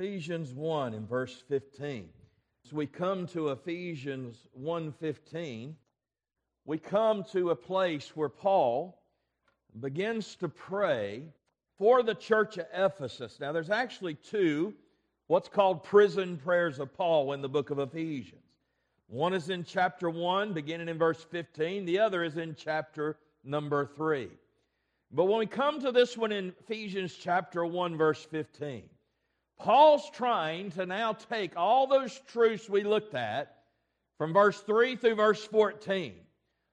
Ephesians 1 in verse 15. As we come to Ephesians 1:15, we come to a place where Paul begins to pray for the church of Ephesus. Now there's actually two what's called prison prayers of Paul in the book of Ephesians. One is in chapter 1 beginning in verse 15, the other is in chapter number 3. But when we come to this one in Ephesians chapter 1 verse 15, Paul's trying to now take all those truths we looked at from verse 3 through verse 14,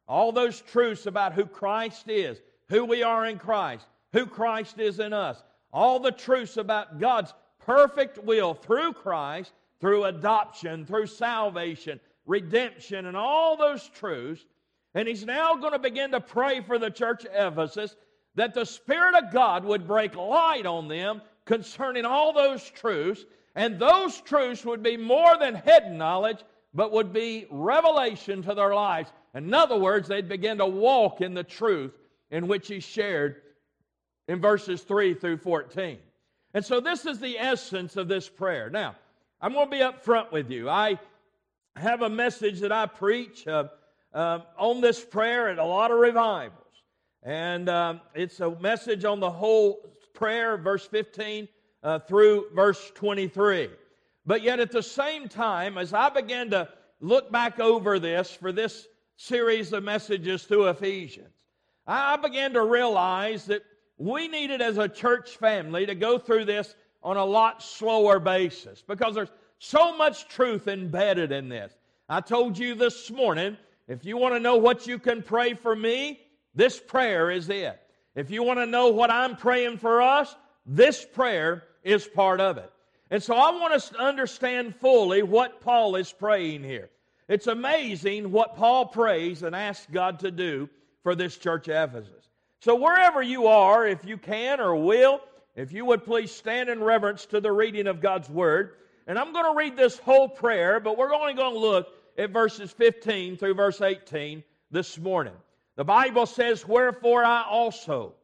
all those truths about who Christ is, who we are in Christ, who Christ is in us, all the truths about God's perfect will through Christ, through adoption, through salvation, redemption, and all those truths. And he's now going to begin to pray for the church of Ephesus that the Spirit of God would break light on them concerning all those truths, and those truths would be more than head knowledge, but would be revelation to their lives. In other words, they'd begin to walk in the truth in which he shared in verses 3 through 14. And so this is the essence of this prayer. Now, I'm going to be up front with you. I have a message that I preach uh, uh, on this prayer at a lot of revivals. And um, it's a message on the whole prayer, verse 15 uh, through verse 23. But yet, at the same time, as I began to look back over this for this series of messages through Ephesians, I began to realize that we needed, as a church family, to go through this on a lot slower basis because there's so much truth embedded in this. I told you this morning if you want to know what you can pray for me, this prayer is it. If you want to know what I'm praying for us, this prayer is part of it. And so I want us to understand fully what Paul is praying here. It's amazing what Paul prays and asks God to do for this church of Ephesus. So wherever you are, if you can or will, if you would please stand in reverence to the reading of God's word. And I'm going to read this whole prayer, but we're only going to look at verses 15 through verse 18 this morning. The Bible says, Wherefore I also,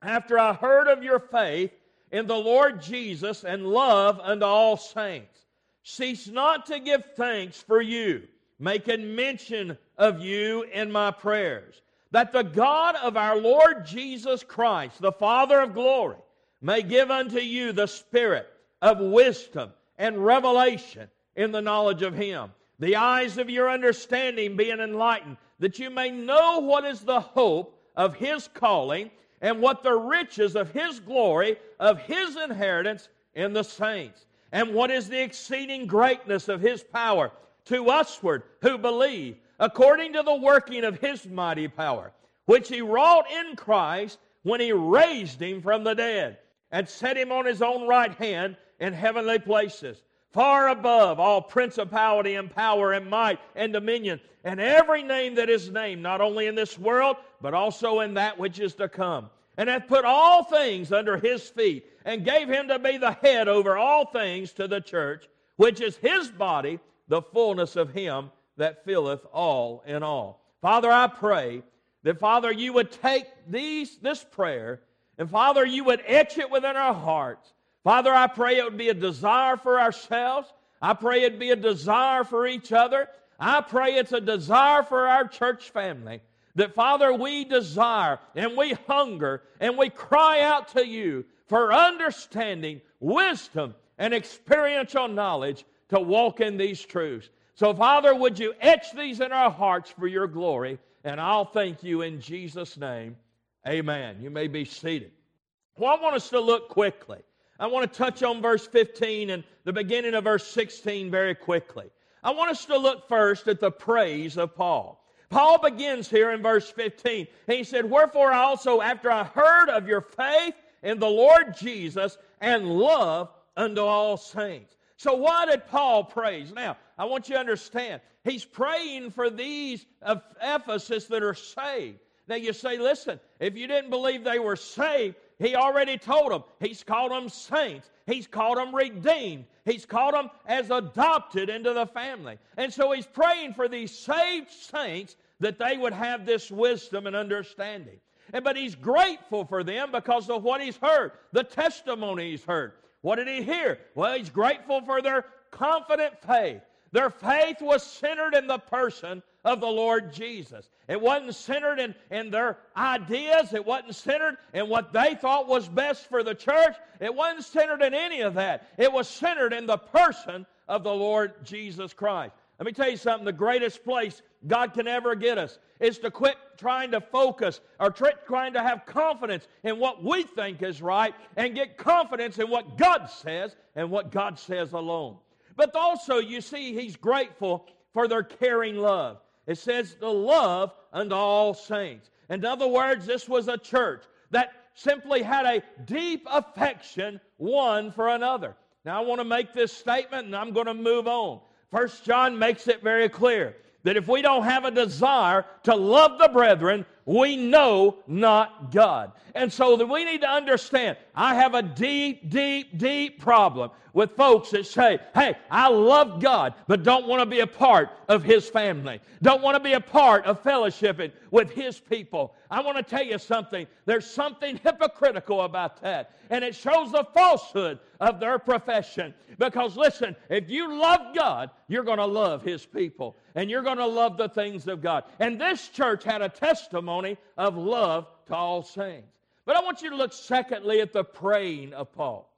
after I heard of your faith in the Lord Jesus and love unto all saints, cease not to give thanks for you, making mention of you in my prayers, that the God of our Lord Jesus Christ, the Father of glory, may give unto you the spirit of wisdom and revelation in the knowledge of Him, the eyes of your understanding being enlightened that you may know what is the hope of his calling and what the riches of his glory, of his inheritance in the saints, and what is the exceeding greatness of his power to usward who believe, according to the working of his mighty power, which he wrought in Christ when he raised him from the dead and set him on his own right hand in heavenly places far above all principality and power and might and dominion, and every name that is named, not only in this world, but also in that which is to come. And hath put all things under his feet, and gave him to be the head over all things to the church, which is his body, the fullness of him that filleth all in all. Father, I pray that, Father, you would take these, this prayer, and Father, you would etch it within our hearts. Father, I pray it would be a desire for ourselves. I pray it'd be a desire for each other. I pray it's a desire for our church family. That, Father, we desire and we hunger and we cry out to you for understanding, wisdom, and experiential knowledge to walk in these truths. So, Father, would you etch these in our hearts for your glory? And I'll thank you in Jesus' name. Amen. You may be seated. Well, I want us to look quickly I want to touch on verse 15 and the beginning of verse 16 very quickly. I want us to look first at the praise of Paul. Paul begins here in verse 15. And he said, Wherefore I also, after I heard of your faith in the Lord Jesus and love unto all saints. So, why did Paul praise? Now, I want you to understand, he's praying for these of Ephesus that are saved. Now, you say, listen, if you didn't believe they were saved, he already told them. He's called them saints. He's called them redeemed. He's called them as adopted into the family. And so he's praying for these saved saints that they would have this wisdom and understanding. And, but he's grateful for them because of what he's heard, the testimony he's heard. What did he hear? Well, he's grateful for their confident faith. Their faith was centered in the person of the Lord Jesus. It wasn't centered in, in their ideas. It wasn't centered in what they thought was best for the church. It wasn't centered in any of that. It was centered in the person of the Lord Jesus Christ. Let me tell you something the greatest place God can ever get us is to quit trying to focus or trying to have confidence in what we think is right and get confidence in what God says and what God says alone. But also, you see, He's grateful for their caring love. It says the love unto all saints. In other words, this was a church that simply had a deep affection one for another. Now, I want to make this statement and I'm going to move on. First John makes it very clear that if we don't have a desire to love the brethren, we know not God. And so that we need to understand, I have a deep, deep, deep problem with folks that say, hey, I love God, but don't want to be a part of His family. Don't want to be a part of fellowshipping with His people. I want to tell you something. There's something hypocritical about that. And it shows the falsehood of their profession. Because listen, if you love God, you're going to love His people. And you're going to love the things of God. And this church had a testimony of love to all saints. But I want you to look secondly at the praying of Paul.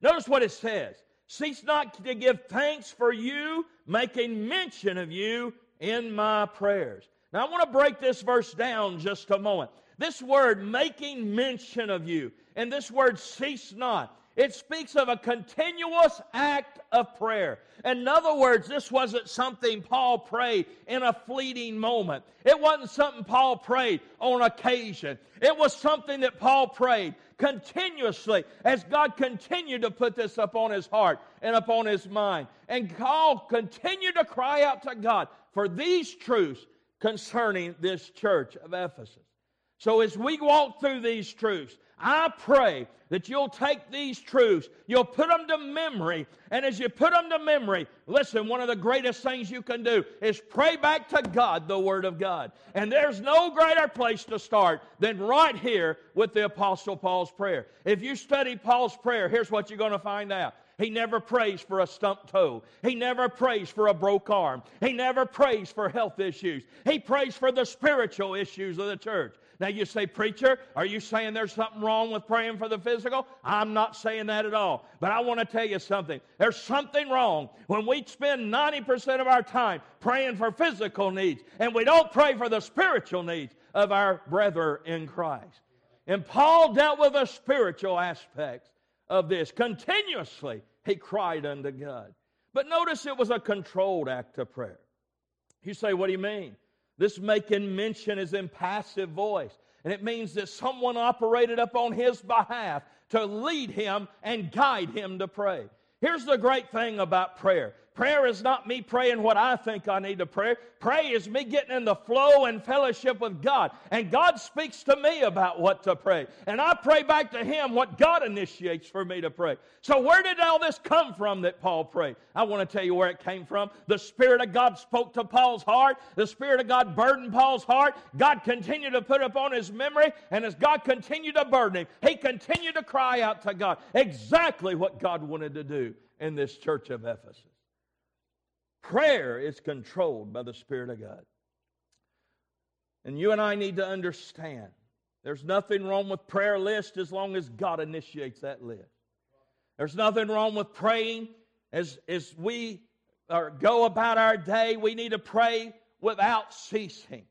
Notice what it says Cease not to give thanks for you, making mention of you in my prayers. Now, I want to break this verse down just a moment. This word, making mention of you, and this word, cease not, it speaks of a continuous act of prayer. In other words, this wasn't something Paul prayed in a fleeting moment. It wasn't something Paul prayed on occasion. It was something that Paul prayed continuously as God continued to put this upon his heart and upon his mind. And Paul continued to cry out to God for these truths concerning this church of Ephesus. So as we walk through these truths, I pray that you'll take these truths, you'll put them to memory, and as you put them to memory, listen, one of the greatest things you can do is pray back to God the Word of God. And there's no greater place to start than right here with the Apostle Paul's prayer. If you study Paul's prayer, here's what you're going to find out. He never prays for a stumped toe. He never prays for a broke arm. He never prays for health issues. He prays for the spiritual issues of the church. Now you say, Preacher, are you saying there's something wrong with praying for the physical? I'm not saying that at all. But I want to tell you something. There's something wrong when we spend 90% of our time praying for physical needs and we don't pray for the spiritual needs of our brethren in Christ. And Paul dealt with the spiritual aspects of this. Continuously, he cried unto God. But notice it was a controlled act of prayer. You say, What do you mean? This making mention is in passive voice. And it means that someone operated up on his behalf to lead him and guide him to pray. Here's the great thing about prayer Prayer is not me praying what I think I need to pray. Pray is me getting in the flow and fellowship with God. And God speaks to me about what to pray. And I pray back to Him what God initiates for me to pray. So, where did all this come from that Paul prayed? I want to tell you where it came from. The Spirit of God spoke to Paul's heart. The Spirit of God burdened Paul's heart. God continued to put upon his memory. And as God continued to burden him, he continued to cry out to God exactly what God wanted to do in this church of Ephesus. Prayer is controlled by the Spirit of God. And you and I need to understand there's nothing wrong with prayer list as long as God initiates that list. There's nothing wrong with praying as, as we or go about our day. We need to pray without ceasing.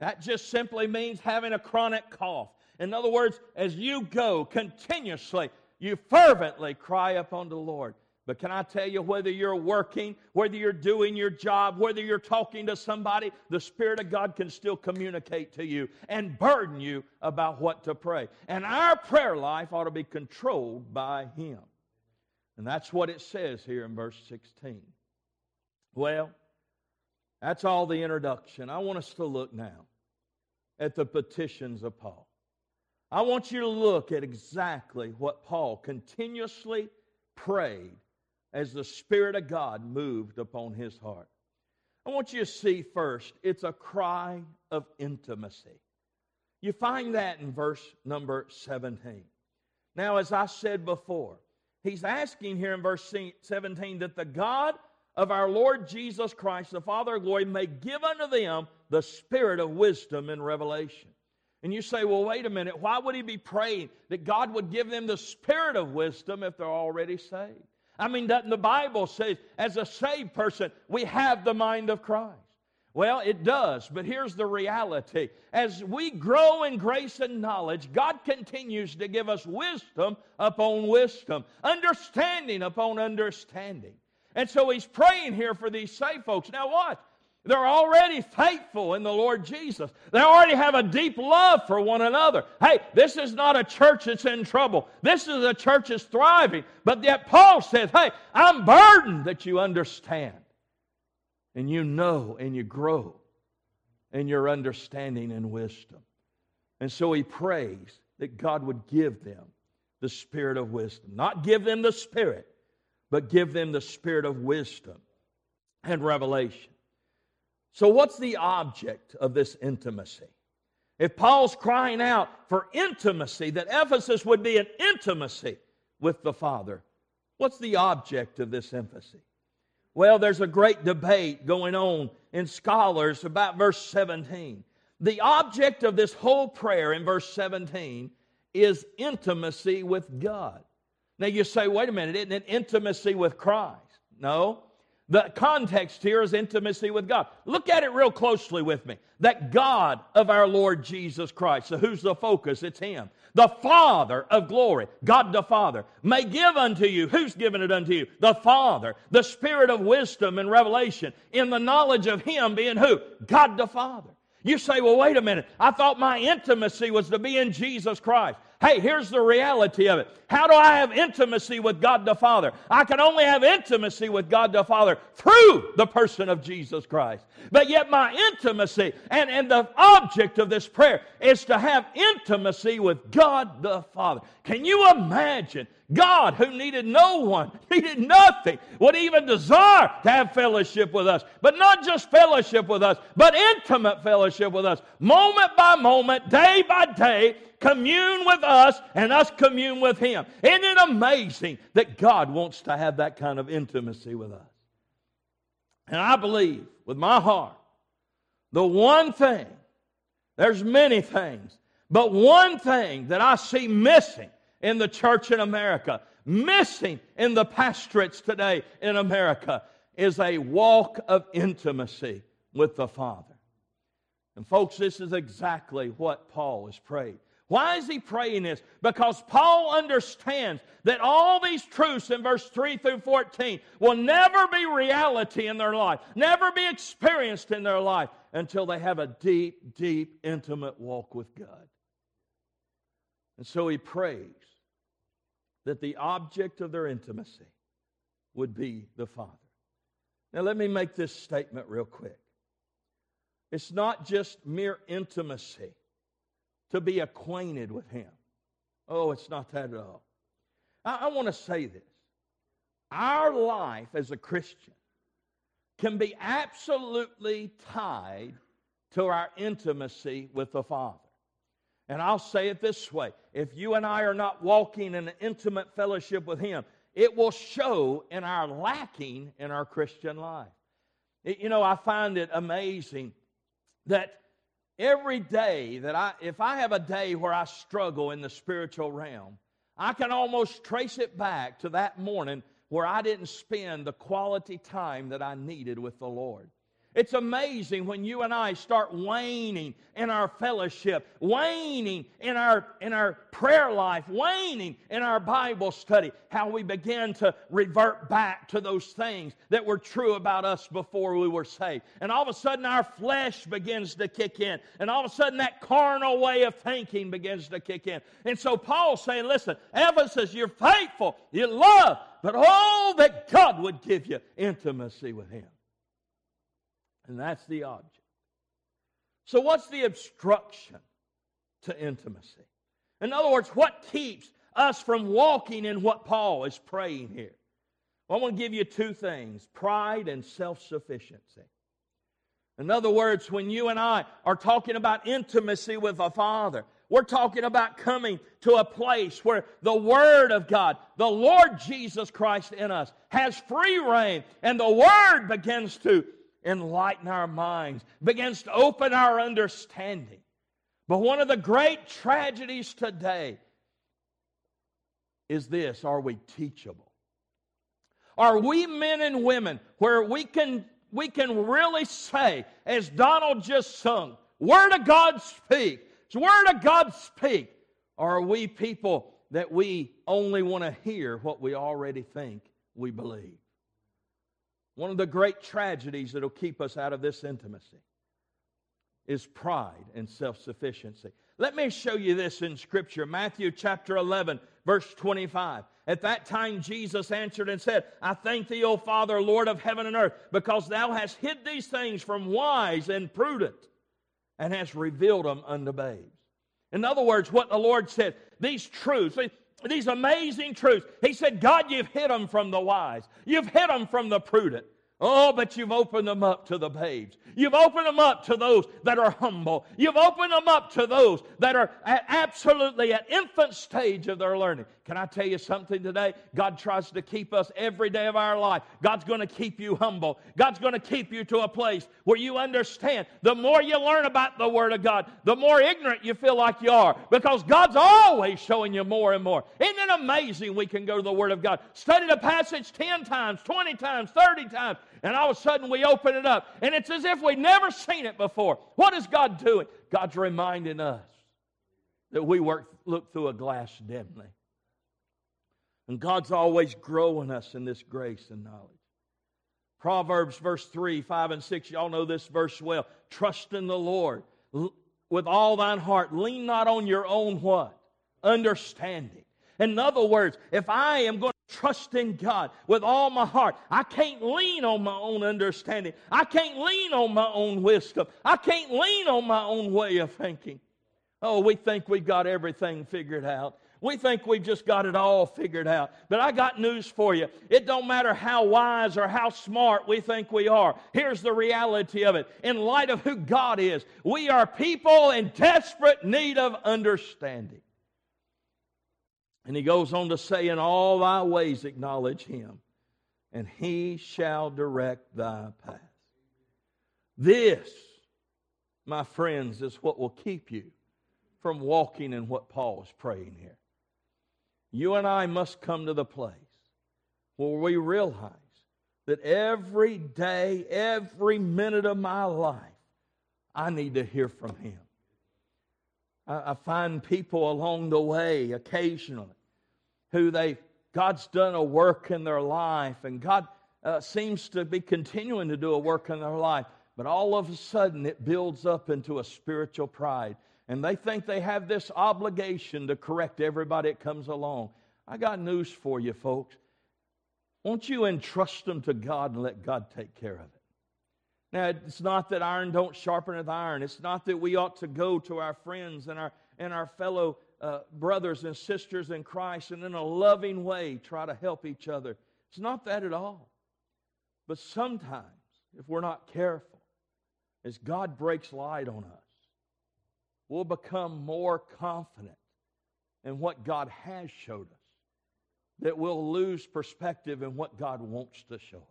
That just simply means having a chronic cough. In other words, as you go continuously, you fervently cry upon the Lord. But can I tell you, whether you're working, whether you're doing your job, whether you're talking to somebody, the Spirit of God can still communicate to you and burden you about what to pray. And our prayer life ought to be controlled by Him. And that's what it says here in verse 16. Well, that's all the introduction. I want us to look now at the petitions of Paul. I want you to look at exactly what Paul continuously prayed as the Spirit of God moved upon his heart. I want you to see first, it's a cry of intimacy. You find that in verse number 17. Now, as I said before, He's asking here in verse 17 that the God of our Lord Jesus Christ, the Father of glory, may give unto them the spirit of wisdom and revelation. And you say, well, wait a minute. Why would he be praying that God would give them the spirit of wisdom if they're already saved? I mean, doesn't the Bible say, as a saved person, we have the mind of Christ? Well, it does, but here's the reality. As we grow in grace and knowledge, God continues to give us wisdom upon wisdom, understanding upon understanding. And so he's praying here for these saved folks. Now, what? They're already faithful in the Lord Jesus. They already have a deep love for one another. Hey, this is not a church that's in trouble. This is a church that's thriving. But yet Paul says, hey, I'm burdened that you understand and you know and you grow in your understanding and wisdom. And so he prays that God would give them the spirit of wisdom. Not give them the spirit, but give them the spirit of wisdom and revelation. So, what's the object of this intimacy? If Paul's crying out for intimacy, that Ephesus would be an intimacy with the Father, what's the object of this emphasis? Well, there's a great debate going on in scholars about verse 17. The object of this whole prayer in verse 17 is intimacy with God. Now you say, wait a minute, isn't it intimacy with Christ? No. The context here is intimacy with God. Look at it real closely with me. That God of our Lord Jesus Christ, so who's the focus? It's Him. The Father of glory, God the Father, may give unto you, who's given it unto you? The Father, the Spirit of wisdom and revelation in the knowledge of Him being who? God the Father. You say, well, wait a minute. I thought my intimacy was to be in Jesus Christ. Hey, here's the reality of it. How do I have intimacy with God the Father? I can only have intimacy with God the Father through the person of Jesus Christ. But yet, my intimacy and, and the object of this prayer is to have intimacy with God the Father. Can you imagine God, who needed no one, needed nothing, would even desire to have fellowship with us. But not just fellowship with us, but intimate fellowship with us. Moment by moment, day by day, commune with us and us commune with Him. Isn't it amazing that God wants to have that kind of intimacy with us? And I believe with my heart, the one thing, there's many things, but one thing that I see missing in the church in America, missing in the pastorates today in America, is a walk of intimacy with the Father. And, folks, this is exactly what Paul is praying. Why is he praying this? Because Paul understands that all these truths in verse 3 through 14 will never be reality in their life, never be experienced in their life until they have a deep, deep, intimate walk with God. And so he prays that the object of their intimacy would be the Father. Now, let me make this statement real quick. It's not just mere intimacy to be acquainted with Him. Oh, it's not that at all. I, I want to say this. Our life as a Christian can be absolutely tied to our intimacy with the Father. And I'll say it this way if you and I are not walking in an intimate fellowship with Him, it will show in our lacking in our Christian life. It, you know, I find it amazing that every day that I, if I have a day where I struggle in the spiritual realm, I can almost trace it back to that morning where I didn't spend the quality time that I needed with the Lord. It's amazing when you and I start waning in our fellowship, waning in our, in our prayer life, waning in our Bible study, how we begin to revert back to those things that were true about us before we were saved. And all of a sudden, our flesh begins to kick in. And all of a sudden, that carnal way of thinking begins to kick in. And so Paul's saying, listen, Ephesus, you're faithful, you love, but oh, that God would give you intimacy with Him. And that's the object. So, what's the obstruction to intimacy? In other words, what keeps us from walking in what Paul is praying here? Well, I want to give you two things pride and self sufficiency. In other words, when you and I are talking about intimacy with a Father, We're talking about coming to a place where the Word of God, the Lord Jesus Christ in us, has free reign, and the Word begins to enlighten our minds, begins to open our understanding. But one of the great tragedies today is this are we teachable? Are we men and women where we can, we can really say, as Donald just sung, Word of God speak, Word of God speak? Or are we people that we only want to hear what we already think we believe? One of the great tragedies that'll keep us out of this intimacy is pride and self sufficiency. Let me show you this in Scripture Matthew chapter 11, verse 25. At that time, Jesus answered and said, I thank thee, O Father, Lord of heaven and earth, because thou hast hid these things from wise and prudent and hast revealed them unto babes. In other words, what the Lord said, these truths, these amazing truths. He said, God, you've hid them from the wise, you've hid them from the prudent. Oh, but you've opened them up to the babes. You've opened them up to those that are humble. You've opened them up to those that are at absolutely at infant stage of their learning. Can I tell you something today? God tries to keep us every day of our life. God's going to keep you humble. God's going to keep you to a place where you understand. The more you learn about the Word of God, the more ignorant you feel like you are because God's always showing you more and more. Isn't it amazing we can go to the Word of God, study the passage 10 times, 20 times, 30 times, and all of a sudden we open it up and it's as if we'd never seen it before. What is God doing? God's reminding us that we work, look through a glass dimly. And God's always growing us in this grace and knowledge. Proverbs verse 3, 5, and 6, y'all know this verse well. Trust in the Lord with all thine heart. Lean not on your own what? Understanding. In other words, if I am going trust in God with all my heart, I can't lean on my own understanding. I can't lean on my own wisdom. I can't lean on my own way of thinking. Oh, we think we've got everything figured out. We think we've just got it all figured out. But I got news for you. It don't matter how wise or how smart we think we are. Here's the reality of it. In light of who God is, we are people in desperate need of understanding. And he goes on to say, In all thy ways acknowledge him, and he shall direct thy path. This, my friends, is what will keep you from walking in what Paul is praying here. You and I must come to the place where we realize that every day, every minute of my life, I need to hear from Him. I, I find people along the way occasionally who they God's done a work in their life, and God uh, seems to be continuing to do a work in their life, but all of a sudden it builds up into a spiritual pride and they think they have this obligation to correct everybody that comes along. I got news for you, folks. Won't you entrust them to God and let God take care of it? Now, it's not that iron don't sharpen the iron. It's not that we ought to go to our friends and our, and our fellow uh, brothers and sisters in Christ and in a loving way try to help each other. It's not that at all. But sometimes, if we're not careful, as God breaks light on us, we'll become more confident in what God has showed us, that we'll lose perspective in what God wants to show us.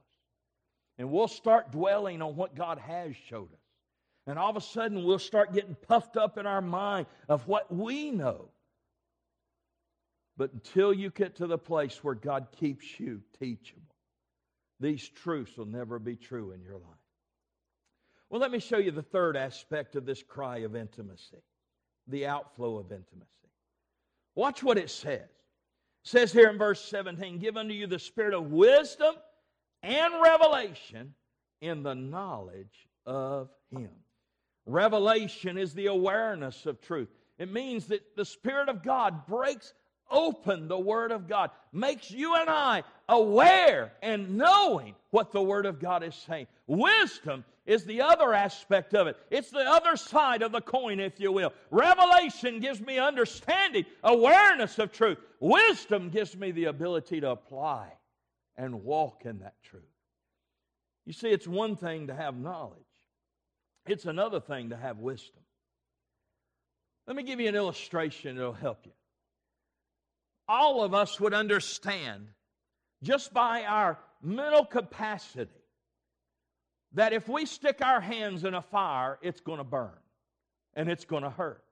And we'll start dwelling on what God has showed us. And all of a sudden, we'll start getting puffed up in our mind of what we know. But until you get to the place where God keeps you teachable, these truths will never be true in your life. Well, let me show you the third aspect of this cry of intimacy the outflow of intimacy. Watch what it says. It says here in verse 17, Give unto you the spirit of wisdom and revelation in the knowledge of Him. Revelation is the awareness of truth. It means that the Spirit of God breaks open the Word of God, makes you and I aware and knowing what the Word of God is saying. Wisdom is the other aspect of it. It's the other side of the coin, if you will. Revelation gives me understanding, awareness of truth. Wisdom gives me the ability to apply and walk in that truth. You see, it's one thing to have knowledge, it's another thing to have wisdom. Let me give you an illustration that'll help you. All of us would understand just by our mental capacity that if we stick our hands in a fire, it's going to burn and it's going to hurt.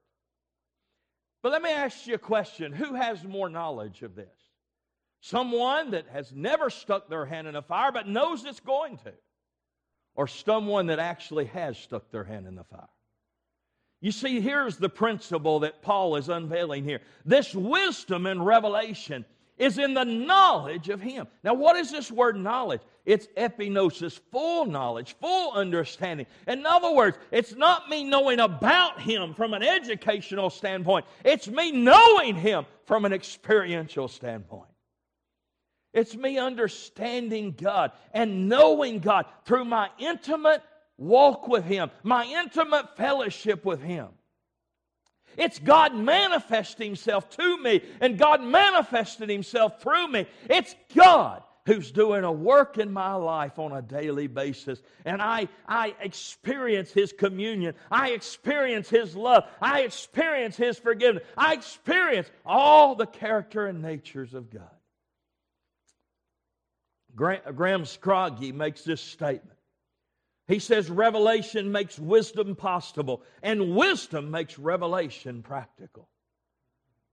But let me ask you a question who has more knowledge of this? Someone that has never stuck their hand in a fire but knows it's going to, or someone that actually has stuck their hand in the fire? You see, here's the principle that Paul is unveiling here. This wisdom and revelation is in the knowledge of Him. Now, what is this word knowledge? It's epignosis, full knowledge, full understanding. In other words, it's not me knowing about Him from an educational standpoint, it's me knowing Him from an experiential standpoint. It's me understanding God and knowing God through my intimate walk with Him, my intimate fellowship with Him. It's God manifesting Himself to me and God manifesting Himself through me. It's God who's doing a work in my life on a daily basis. And I, I experience His communion. I experience His love. I experience His forgiveness. I experience all the character and natures of God. Graham Scroggie makes this statement. He says revelation makes wisdom possible, and wisdom makes revelation practical.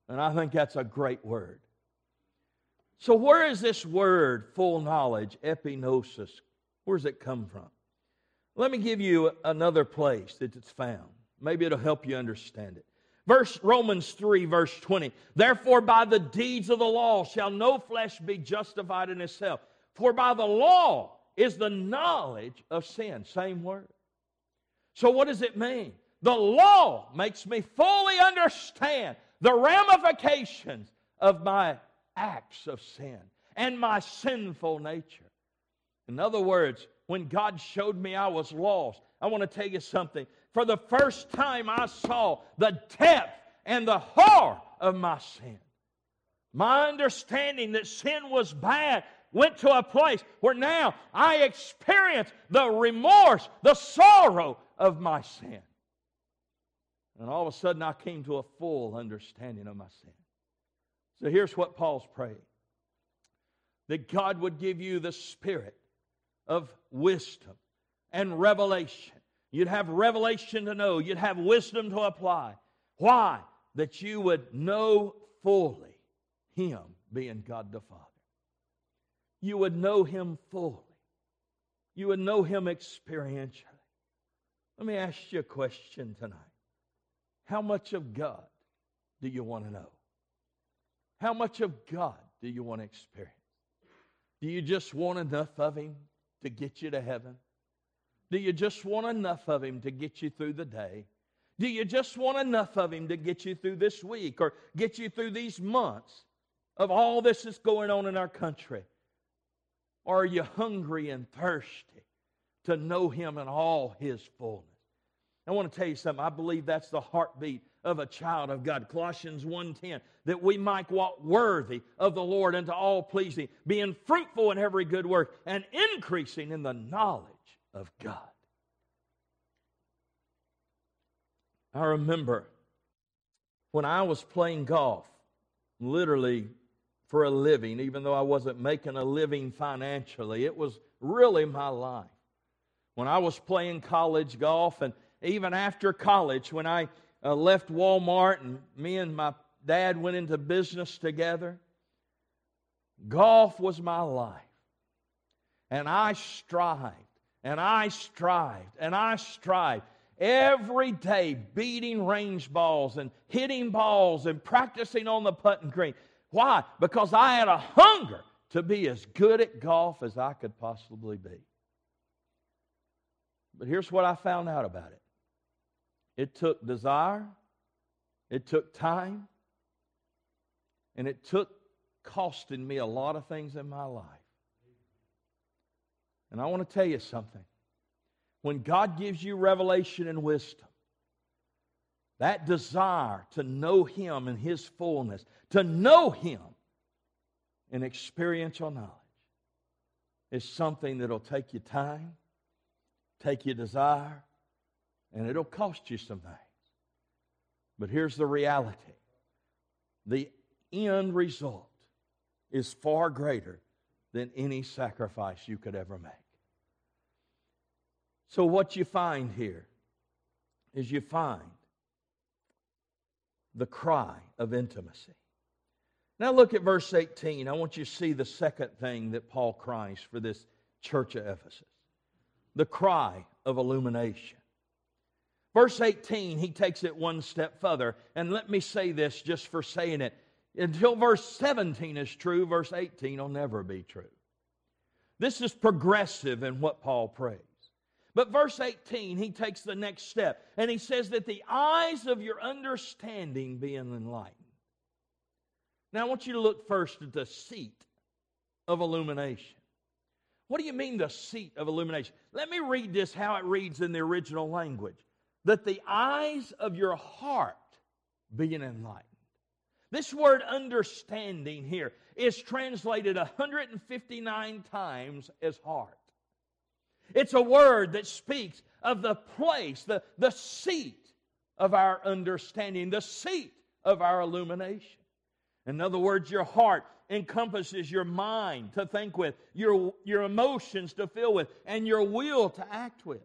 And I think that's a great word. So, where is this word, full knowledge, epignosis, Where does it come from? Let me give you another place that it's found. Maybe it'll help you understand it. Verse Romans 3, verse 20. Therefore, by the deeds of the law shall no flesh be justified in itself. For by the law is the knowledge of sin. Same word. So, what does it mean? The law makes me fully understand the ramifications of my acts of sin and my sinful nature. In other words, when God showed me I was lost, I want to tell you something. For the first time, I saw the depth and the horror of my sin. My understanding that sin was bad went to a place where now I experience the remorse, the sorrow of my sin. And all of a sudden, I came to a full understanding of my sin. So here's what Paul's praying that God would give you the spirit of wisdom and revelation. You'd have revelation to know, you'd have wisdom to apply. Why? That you would know fully Him being God the Father you would know Him fully. You would know Him experientially. Let me ask you a question tonight. How much of God do you want to know? How much of God do you want to experience? Do you just want enough of Him to get you to heaven? Do you just want enough of Him to get you through the day? Do you just want enough of Him to get you through this week or get you through these months of all this that's going on in our country? Are you hungry and thirsty to know Him in all His fullness? I want to tell you something. I believe that's the heartbeat of a child of God. Colossians 1:10, that we might walk worthy of the Lord unto all pleasing, being fruitful in every good work, and increasing in the knowledge of God. I remember when I was playing golf, literally for a living, even though I wasn't making a living financially. It was really my life. When I was playing college golf, and even after college, when I uh, left Walmart and me and my dad went into business together, golf was my life. And I strived, and I strived, and I strived every day beating range balls and hitting balls and practicing on the putting green. Why? Because I had a hunger to be as good at golf as I could possibly be. But here's what I found out about it it took desire, it took time, and it took costing me a lot of things in my life. And I want to tell you something. When God gives you revelation and wisdom, that desire to know Him in His fullness, to know Him in experiential knowledge, is something that'll take you time, take you desire, and it'll cost you some things. But here's the reality the end result is far greater than any sacrifice you could ever make. So, what you find here is you find the cry of intimacy. Now, look at verse 18. I want you to see the second thing that Paul cries for this church of Ephesus the cry of illumination. Verse 18, he takes it one step further. And let me say this just for saying it. Until verse 17 is true, verse 18 will never be true. This is progressive in what Paul prays. But verse 18, he takes the next step and he says that the eyes of your understanding be enlightened. Now, I want you to look first at the seat of illumination. What do you mean, the seat of illumination? Let me read this how it reads in the original language that the eyes of your heart be enlightened. This word understanding here is translated 159 times as heart. It's a word that speaks of the place, the, the seat of our understanding, the seat of our illumination. In other words, your heart encompasses your mind to think with, your, your emotions to feel with, and your will to act with.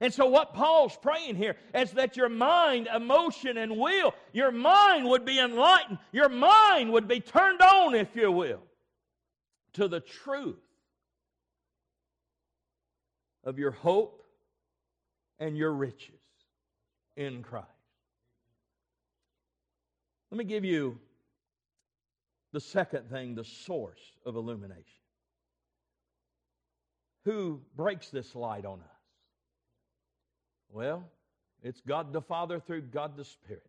And so, what Paul's praying here is that your mind, emotion, and will, your mind would be enlightened. Your mind would be turned on, if you will, to the truth of your hope and your riches in Christ. Let me give you the second thing the source of illumination. Who breaks this light on us? Well, it's God the Father through God the Spirit.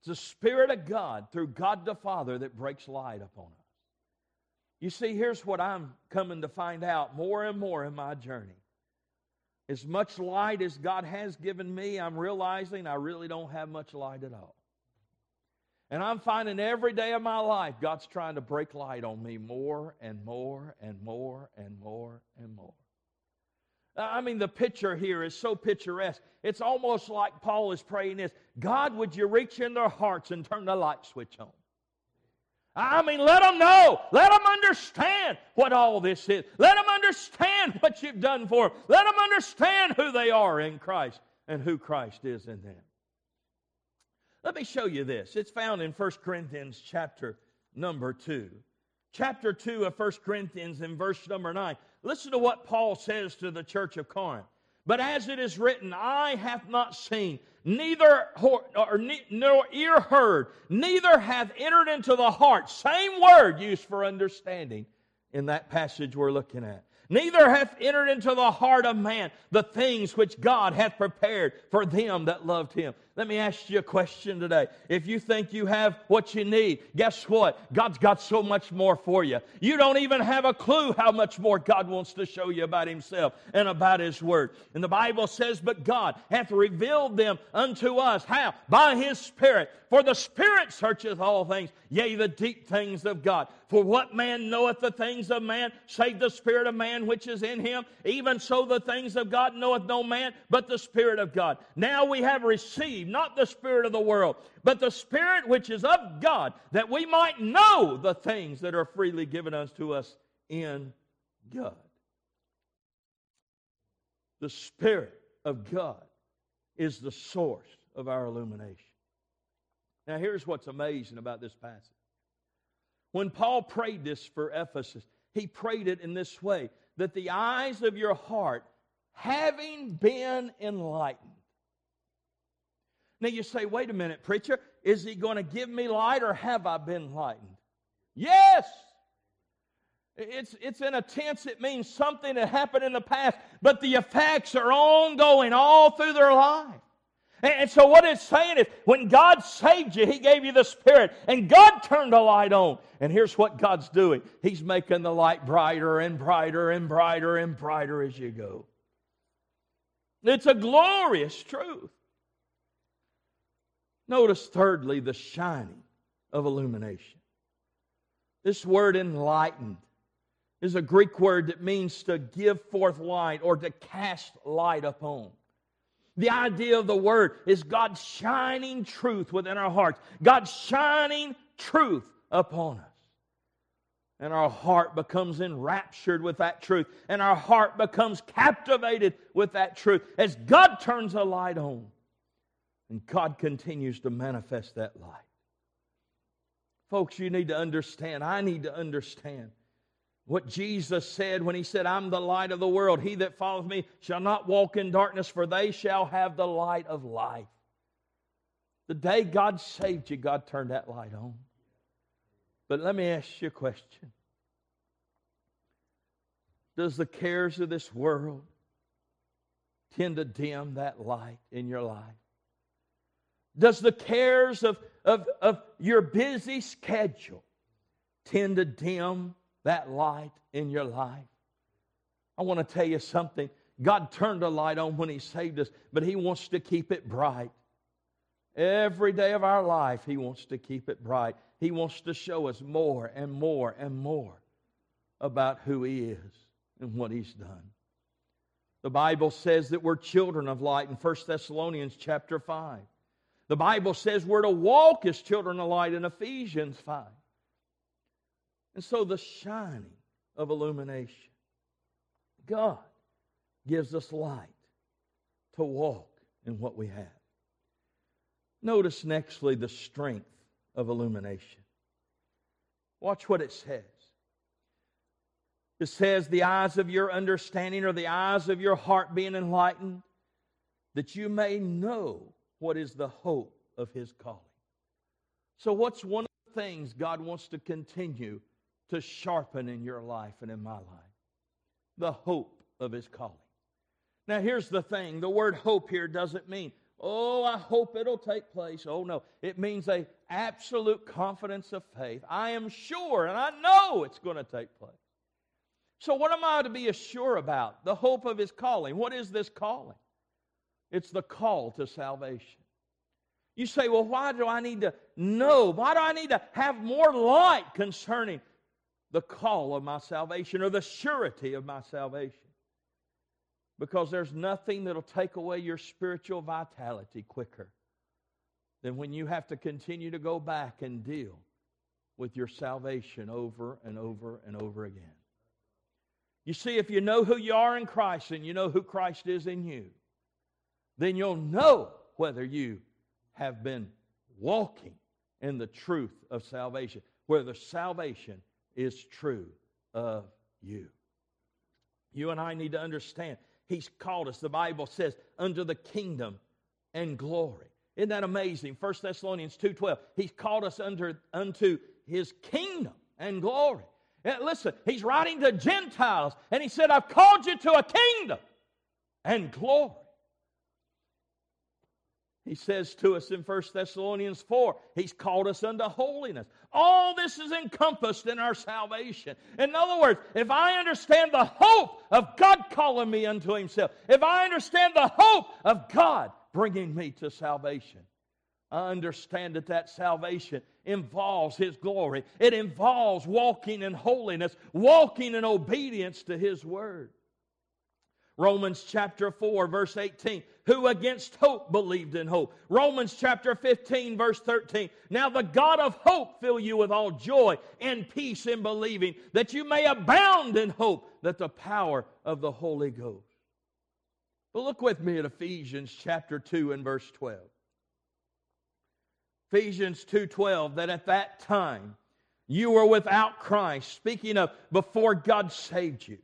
It's the Spirit of God through God the Father that breaks light upon us. You see, here's what I'm coming to find out more and more in my journey. As much light as God has given me, I'm realizing I really don't have much light at all. And I'm finding every day of my life, God's trying to break light on me more and more and more and more and more. I mean, the picture here is so picturesque. It's almost like Paul is praying this God, would you reach in their hearts and turn the light switch on? I mean, let them know. Let them understand what all this is. Let them understand what you've done for them. Let them understand who they are in Christ and who Christ is in them. Let me show you this. It's found in 1 Corinthians chapter number 2. Chapter 2 of 1 Corinthians in verse number 9. Listen to what Paul says to the church of Corinth. But as it is written, eye hath not seen, neither or, nor ear heard, neither hath entered into the heart. Same word used for understanding in that passage we're looking at neither hath entered into the heart of man the things which God hath prepared for them that loved him. Let me ask you a question today. If you think you have what you need, guess what? God's got so much more for you. You don't even have a clue how much more God wants to show you about Himself and about His Word. And the Bible says, But God hath revealed them unto us. How? By His Spirit. For the Spirit searcheth all things, yea, the deep things of God. For what man knoweth the things of man, save the Spirit of man which is in him? Even so, the things of God knoweth no man, but the Spirit of God. Now we have received not the Spirit of the world, but the Spirit which is of God, that we might know the things that are freely given unto us in God. The Spirit of God is the source of our illumination. Now, here's what's amazing about this passage. When Paul prayed this for Ephesus, he prayed it in this way that the eyes of your heart, having been enlightened. Now you say, wait a minute, preacher, is he going to give me light or have I been lightened? Yes. It's, it's in a tense, it means something that happened in the past, but the effects are ongoing all through their life. And so, what it's saying is, when God saved you, He gave you the Spirit, and God turned the light on. And here's what God's doing He's making the light brighter and brighter and brighter and brighter as you go. It's a glorious truth. Notice, thirdly, the shining of illumination. This word enlightened is a Greek word that means to give forth light or to cast light upon. The idea of the Word is God shining truth within our hearts, God shining truth upon us. And our heart becomes enraptured with that truth, and our heart becomes captivated with that truth as God turns a light on. And God continues to manifest that light. Folks, you need to understand, I need to understand what Jesus said when he said, I'm the light of the world. He that follows me shall not walk in darkness, for they shall have the light of life. The day God saved you, God turned that light on. But let me ask you a question Does the cares of this world tend to dim that light in your life? Does the cares of, of, of your busy schedule tend to dim that light in your life? I want to tell you something. God turned a light on when He saved us, but He wants to keep it bright. Every day of our life, He wants to keep it bright. He wants to show us more and more and more about who He is and what He's done. The Bible says that we're children of light in 1 Thessalonians chapter 5. The Bible says we're to walk as children of light in Ephesians 5. And so the shining of illumination, God gives us light to walk in what we have. Notice nextly the strength of illumination. Watch what it says. It says, The eyes of your understanding or the eyes of your heart being enlightened, that you may know what is the hope of his calling. So, what's one of the things God wants to continue to sharpen in your life and in my life? The hope of his calling. Now, here's the thing the word hope here doesn't mean, oh, I hope it'll take place. Oh, no. It means a absolute confidence of faith. I am sure and I know it's going to take place. So, what am I to be sure about? The hope of his calling. What is this calling? It's the call to salvation. You say, well, why do I need to know? Why do I need to have more light concerning the call of my salvation or the surety of my salvation? Because there's nothing that'll take away your spiritual vitality quicker than when you have to continue to go back and deal with your salvation over and over and over again. You see, if you know who you are in Christ and you know who Christ is in you, then you'll know whether you have been walking in the truth of salvation, whether salvation is true of you. You and I need to understand He's called us, the Bible says, unto the kingdom and glory. Isn't that amazing? 1 Thessalonians 2.12. He's called us under, unto his kingdom and glory. And listen, he's writing to Gentiles, and he said, I've called you to a kingdom and glory. He says to us in 1 Thessalonians 4, He's called us unto holiness. All this is encompassed in our salvation. In other words, if I understand the hope of God calling me unto Himself, if I understand the hope of God bringing me to salvation, I understand that that salvation involves His glory. It involves walking in holiness, walking in obedience to His Word. Romans chapter 4, verse 18. Who against hope believed in hope. Romans chapter 15, verse 13. Now the God of hope fill you with all joy and peace in believing, that you may abound in hope, that the power of the Holy Ghost. But look with me at Ephesians chapter 2 and verse 12. Ephesians 2:12 that at that time you were without Christ speaking of before God saved you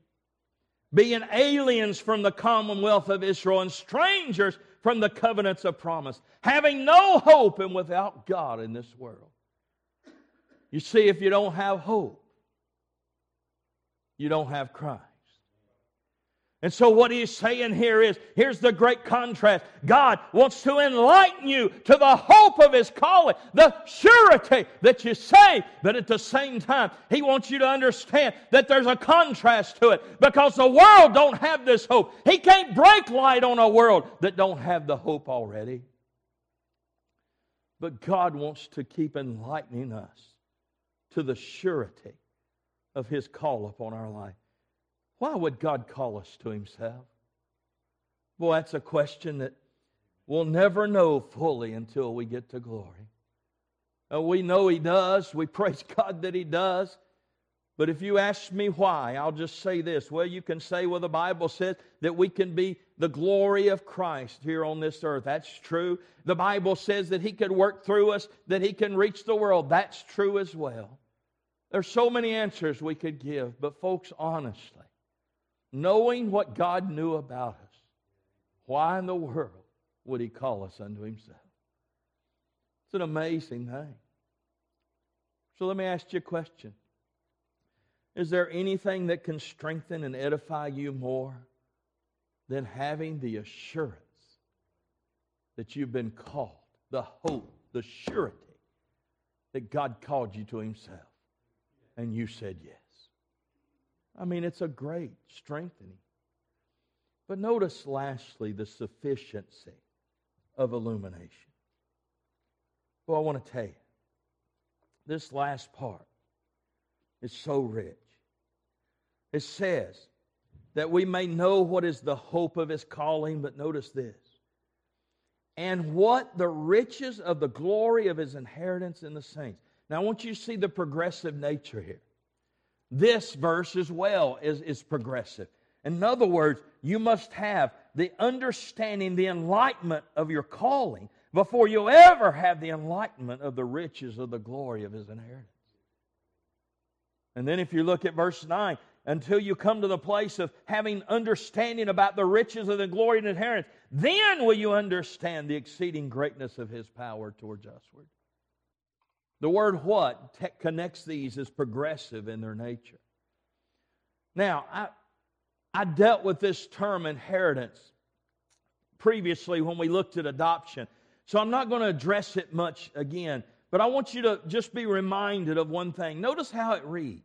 being aliens from the commonwealth of Israel and strangers from the covenants of promise, having no hope and without God in this world. You see, if you don't have hope, you don't have Christ. And so, what he's saying here is here's the great contrast. God wants to enlighten you to the hope of his calling, the surety that you say, but at the same time, he wants you to understand that there's a contrast to it because the world don't have this hope. He can't break light on a world that don't have the hope already. But God wants to keep enlightening us to the surety of his call upon our life. Why would God call us to Himself? Boy, that's a question that we'll never know fully until we get to glory. Uh, we know He does. We praise God that He does. But if you ask me why, I'll just say this. Well, you can say, well, the Bible says that we can be the glory of Christ here on this earth. That's true. The Bible says that He could work through us, that He can reach the world. That's true as well. There's so many answers we could give, but folks, honestly, knowing what God knew about us, why in the world would He call us unto Himself? It's an amazing thing. So let me ask you a question. Is there anything that can strengthen and edify you more than having the assurance that you've been called, the hope, the surety that God called you to Himself? And you said yes. I mean, it's a great strengthening. But notice, lastly, the sufficiency of illumination. Well, I want to tell you, this last part is so rich. It says that we may know what is the hope of his calling, but notice this. And what the riches of the glory of his inheritance in the saints. Now, I want you to see the progressive nature here. This verse as well is, is progressive. In other words, you must have the understanding, the enlightenment of your calling before you'll ever have the enlightenment of the riches of the glory of his inheritance. And then if you look at verse 9, until you come to the place of having understanding about the riches of the glory and inheritance, then will you understand the exceeding greatness of his power towards usward. The word what connects these as progressive in their nature. Now, I, I dealt with this term inheritance previously when we looked at adoption. So I'm not going to address it much again, but I want you to just be reminded of one thing. Notice how it reads.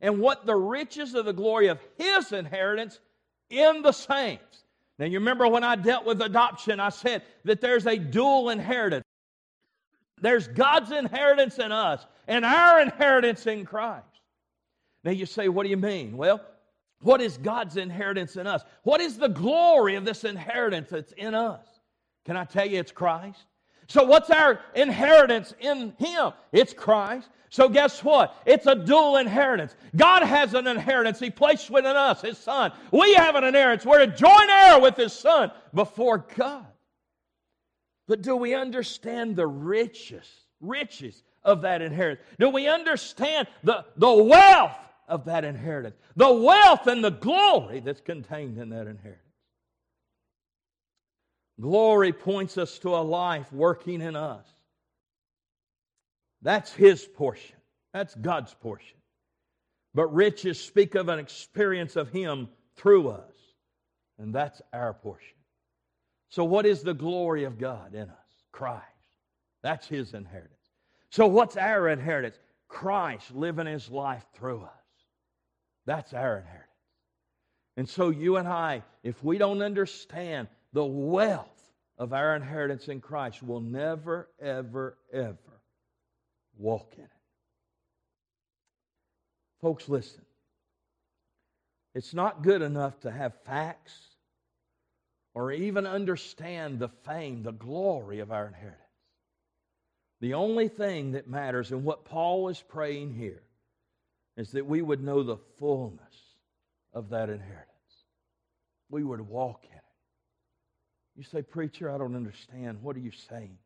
And what the riches of the glory of his inheritance in the saints. Now, you remember when I dealt with adoption, I said that there's a dual inheritance. There's God's inheritance in us and our inheritance in Christ. Now you say, what do you mean? Well, what is God's inheritance in us? What is the glory of this inheritance that's in us? Can I tell you it's Christ? So, what's our inheritance in Him? It's Christ. So, guess what? It's a dual inheritance. God has an inheritance He placed within us, His Son. We have an inheritance. We're a joint heir with His Son before God. But do we understand the riches, riches of that inheritance? Do we understand the, the wealth of that inheritance? The wealth and the glory that's contained in that inheritance. Glory points us to a life working in us. That's His portion. That's God's portion. But riches speak of an experience of Him through us. And that's our portion. So, what is the glory of God in us? Christ. That's His inheritance. So, what's our inheritance? Christ living His life through us. That's our inheritance. And so, you and I, if we don't understand the wealth of our inheritance in Christ, we'll never, ever, ever walk in it. Folks, listen. It's not good enough to have facts or even understand the fame, the glory of our inheritance. The only thing that matters, and what Paul is praying here, is that we would know the fullness of that inheritance. We would walk in it. You say, Preacher, I don't understand. What are you saying?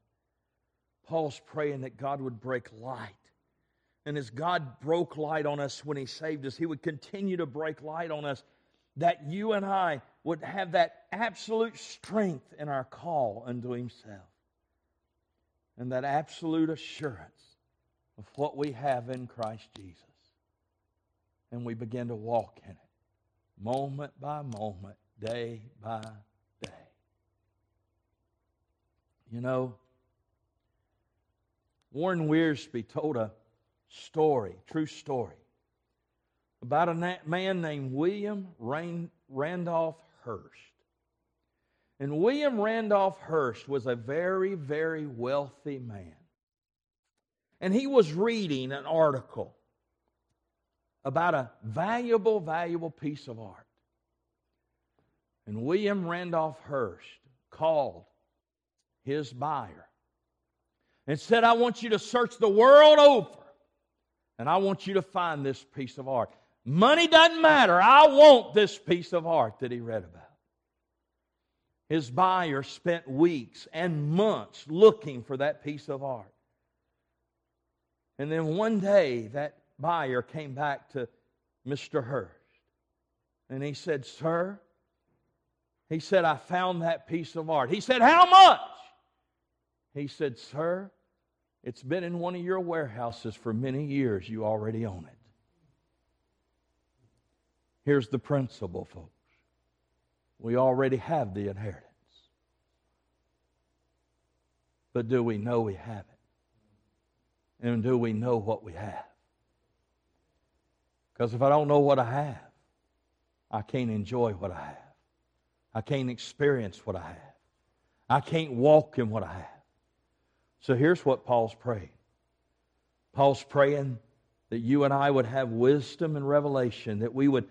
Paul's praying that God would break light. And as God broke light on us when He saved us, He would continue to break light on us that you and I would have that absolute strength in our call unto Himself and that absolute assurance of what we have in Christ Jesus. And we begin to walk in it moment by moment, day by day. You know, Warren Wiersbe told a story, true story, about a man named William Randolph Hearst. And William Randolph Hearst was a very, very wealthy man. And he was reading an article about a valuable, valuable piece of art. And William Randolph Hearst called his buyer, and said, I want you to search the world over, and I want you to find this piece of art. Money doesn't matter. I want this piece of art that he read about. His buyer spent weeks and months looking for that piece of art. And then one day, that buyer came back to Mr. Hearst. And he said, Sir, he said, I found that piece of art. He said, How much? He said, Sir, it's been in one of your warehouses for many years. You already own it. Here's the principle, folks. We already have the inheritance. But do we know we have it? And do we know what we have? Because if I don't know what I have, I can't enjoy what I have. I can't experience what I have. I can't walk in what I have. So here's what Paul's praying Paul's praying that you and I would have wisdom and revelation, that we would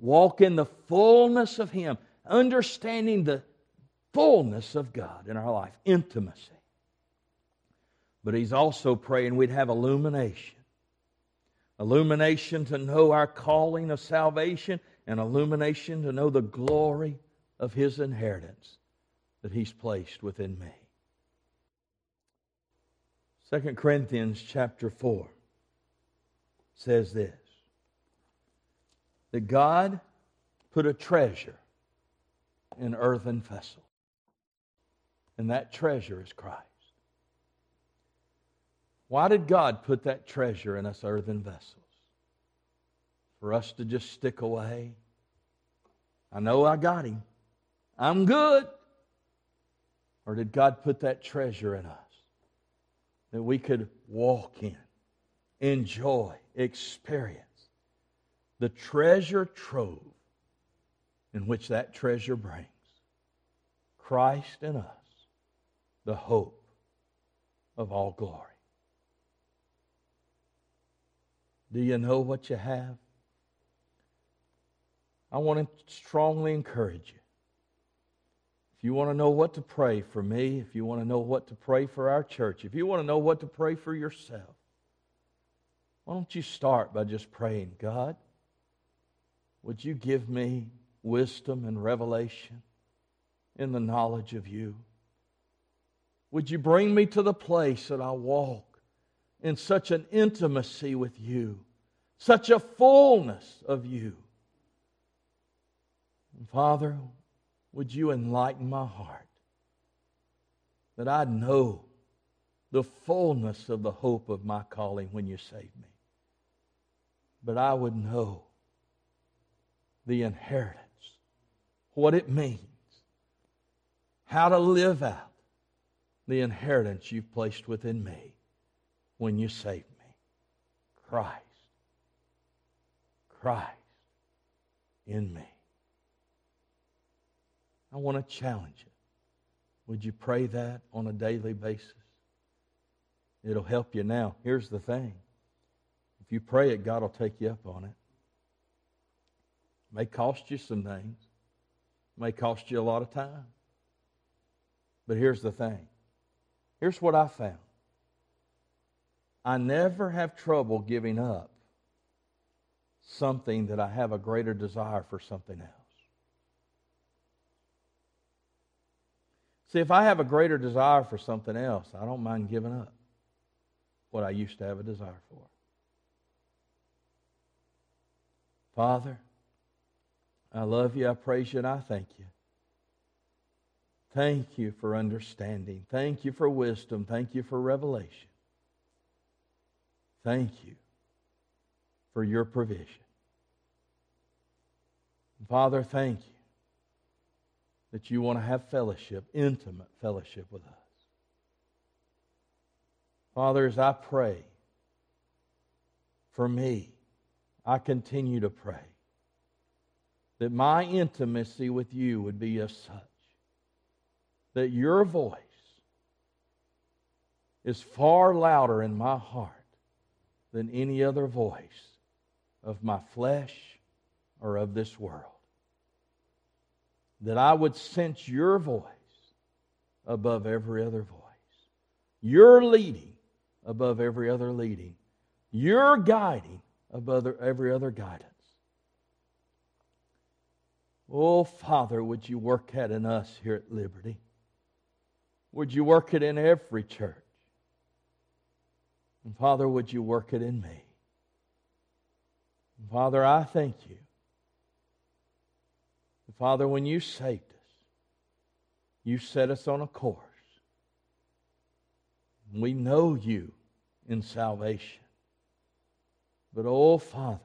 walk in the fullness of Him, understanding the fullness of God in our life, intimacy. But He's also praying we'd have illumination illumination to know our calling of salvation, and illumination to know the glory of His inheritance that He's placed within me. 2 Corinthians chapter 4 says this that God put a treasure in earthen vessels, and that treasure is Christ. Why did God put that treasure in us earthen vessels? For us to just stick away. I know I got him. I'm good. Or did God put that treasure in us that we could walk in, enjoy, experience the treasure trove in which that treasure brings? Christ in us, the hope of all glory. Do you know what you have? I want to strongly encourage you. If you want to know what to pray for me, if you want to know what to pray for our church, if you want to know what to pray for yourself, why don't you start by just praying, God, would you give me wisdom and revelation in the knowledge of you? Would you bring me to the place that I walk in such an intimacy with you, such a fullness of you. And Father, would you enlighten my heart that I know the fullness of the hope of my calling when you save me, but I would know the inheritance, what it means, how to live out the inheritance you've placed within me when you saved me. Christ. Christ in me. I want to challenge you. Would you pray that on a daily basis? It'll help you now. Here's the thing if you pray it, God will take you up on it. May cost you some things, may cost you a lot of time. But here's the thing here's what I found I never have trouble giving up something that I have a greater desire for something else. See, if I have a greater desire for something else, I don't mind giving up what I used to have a desire for. Father, I love you, I praise you, and I thank you. Thank you for understanding. Thank you for wisdom. Thank you for revelation. Thank you for your provision. Father, thank you that you want to have fellowship, intimate fellowship with us. Father, as I pray for me, I continue to pray that my intimacy with you would be as such that your voice is far louder in my heart than any other voice of my flesh or of this world. That I would sense your voice above every other voice. You're leading above every other leading. You're guiding above every other guidance. Oh, Father, would you work that in us here at Liberty? Would you work it in every church? And Father, would you work it in me? And Father, I thank you. And Father, when you saved us, you set us on a course. We know you in salvation. But, oh, Father,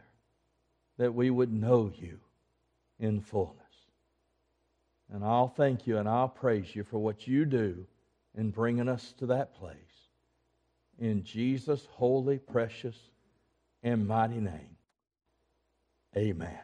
that we would know you in fullness. And I'll thank you and I'll praise you for what you do in bringing us to that place. In Jesus' holy, precious, and mighty name, amen.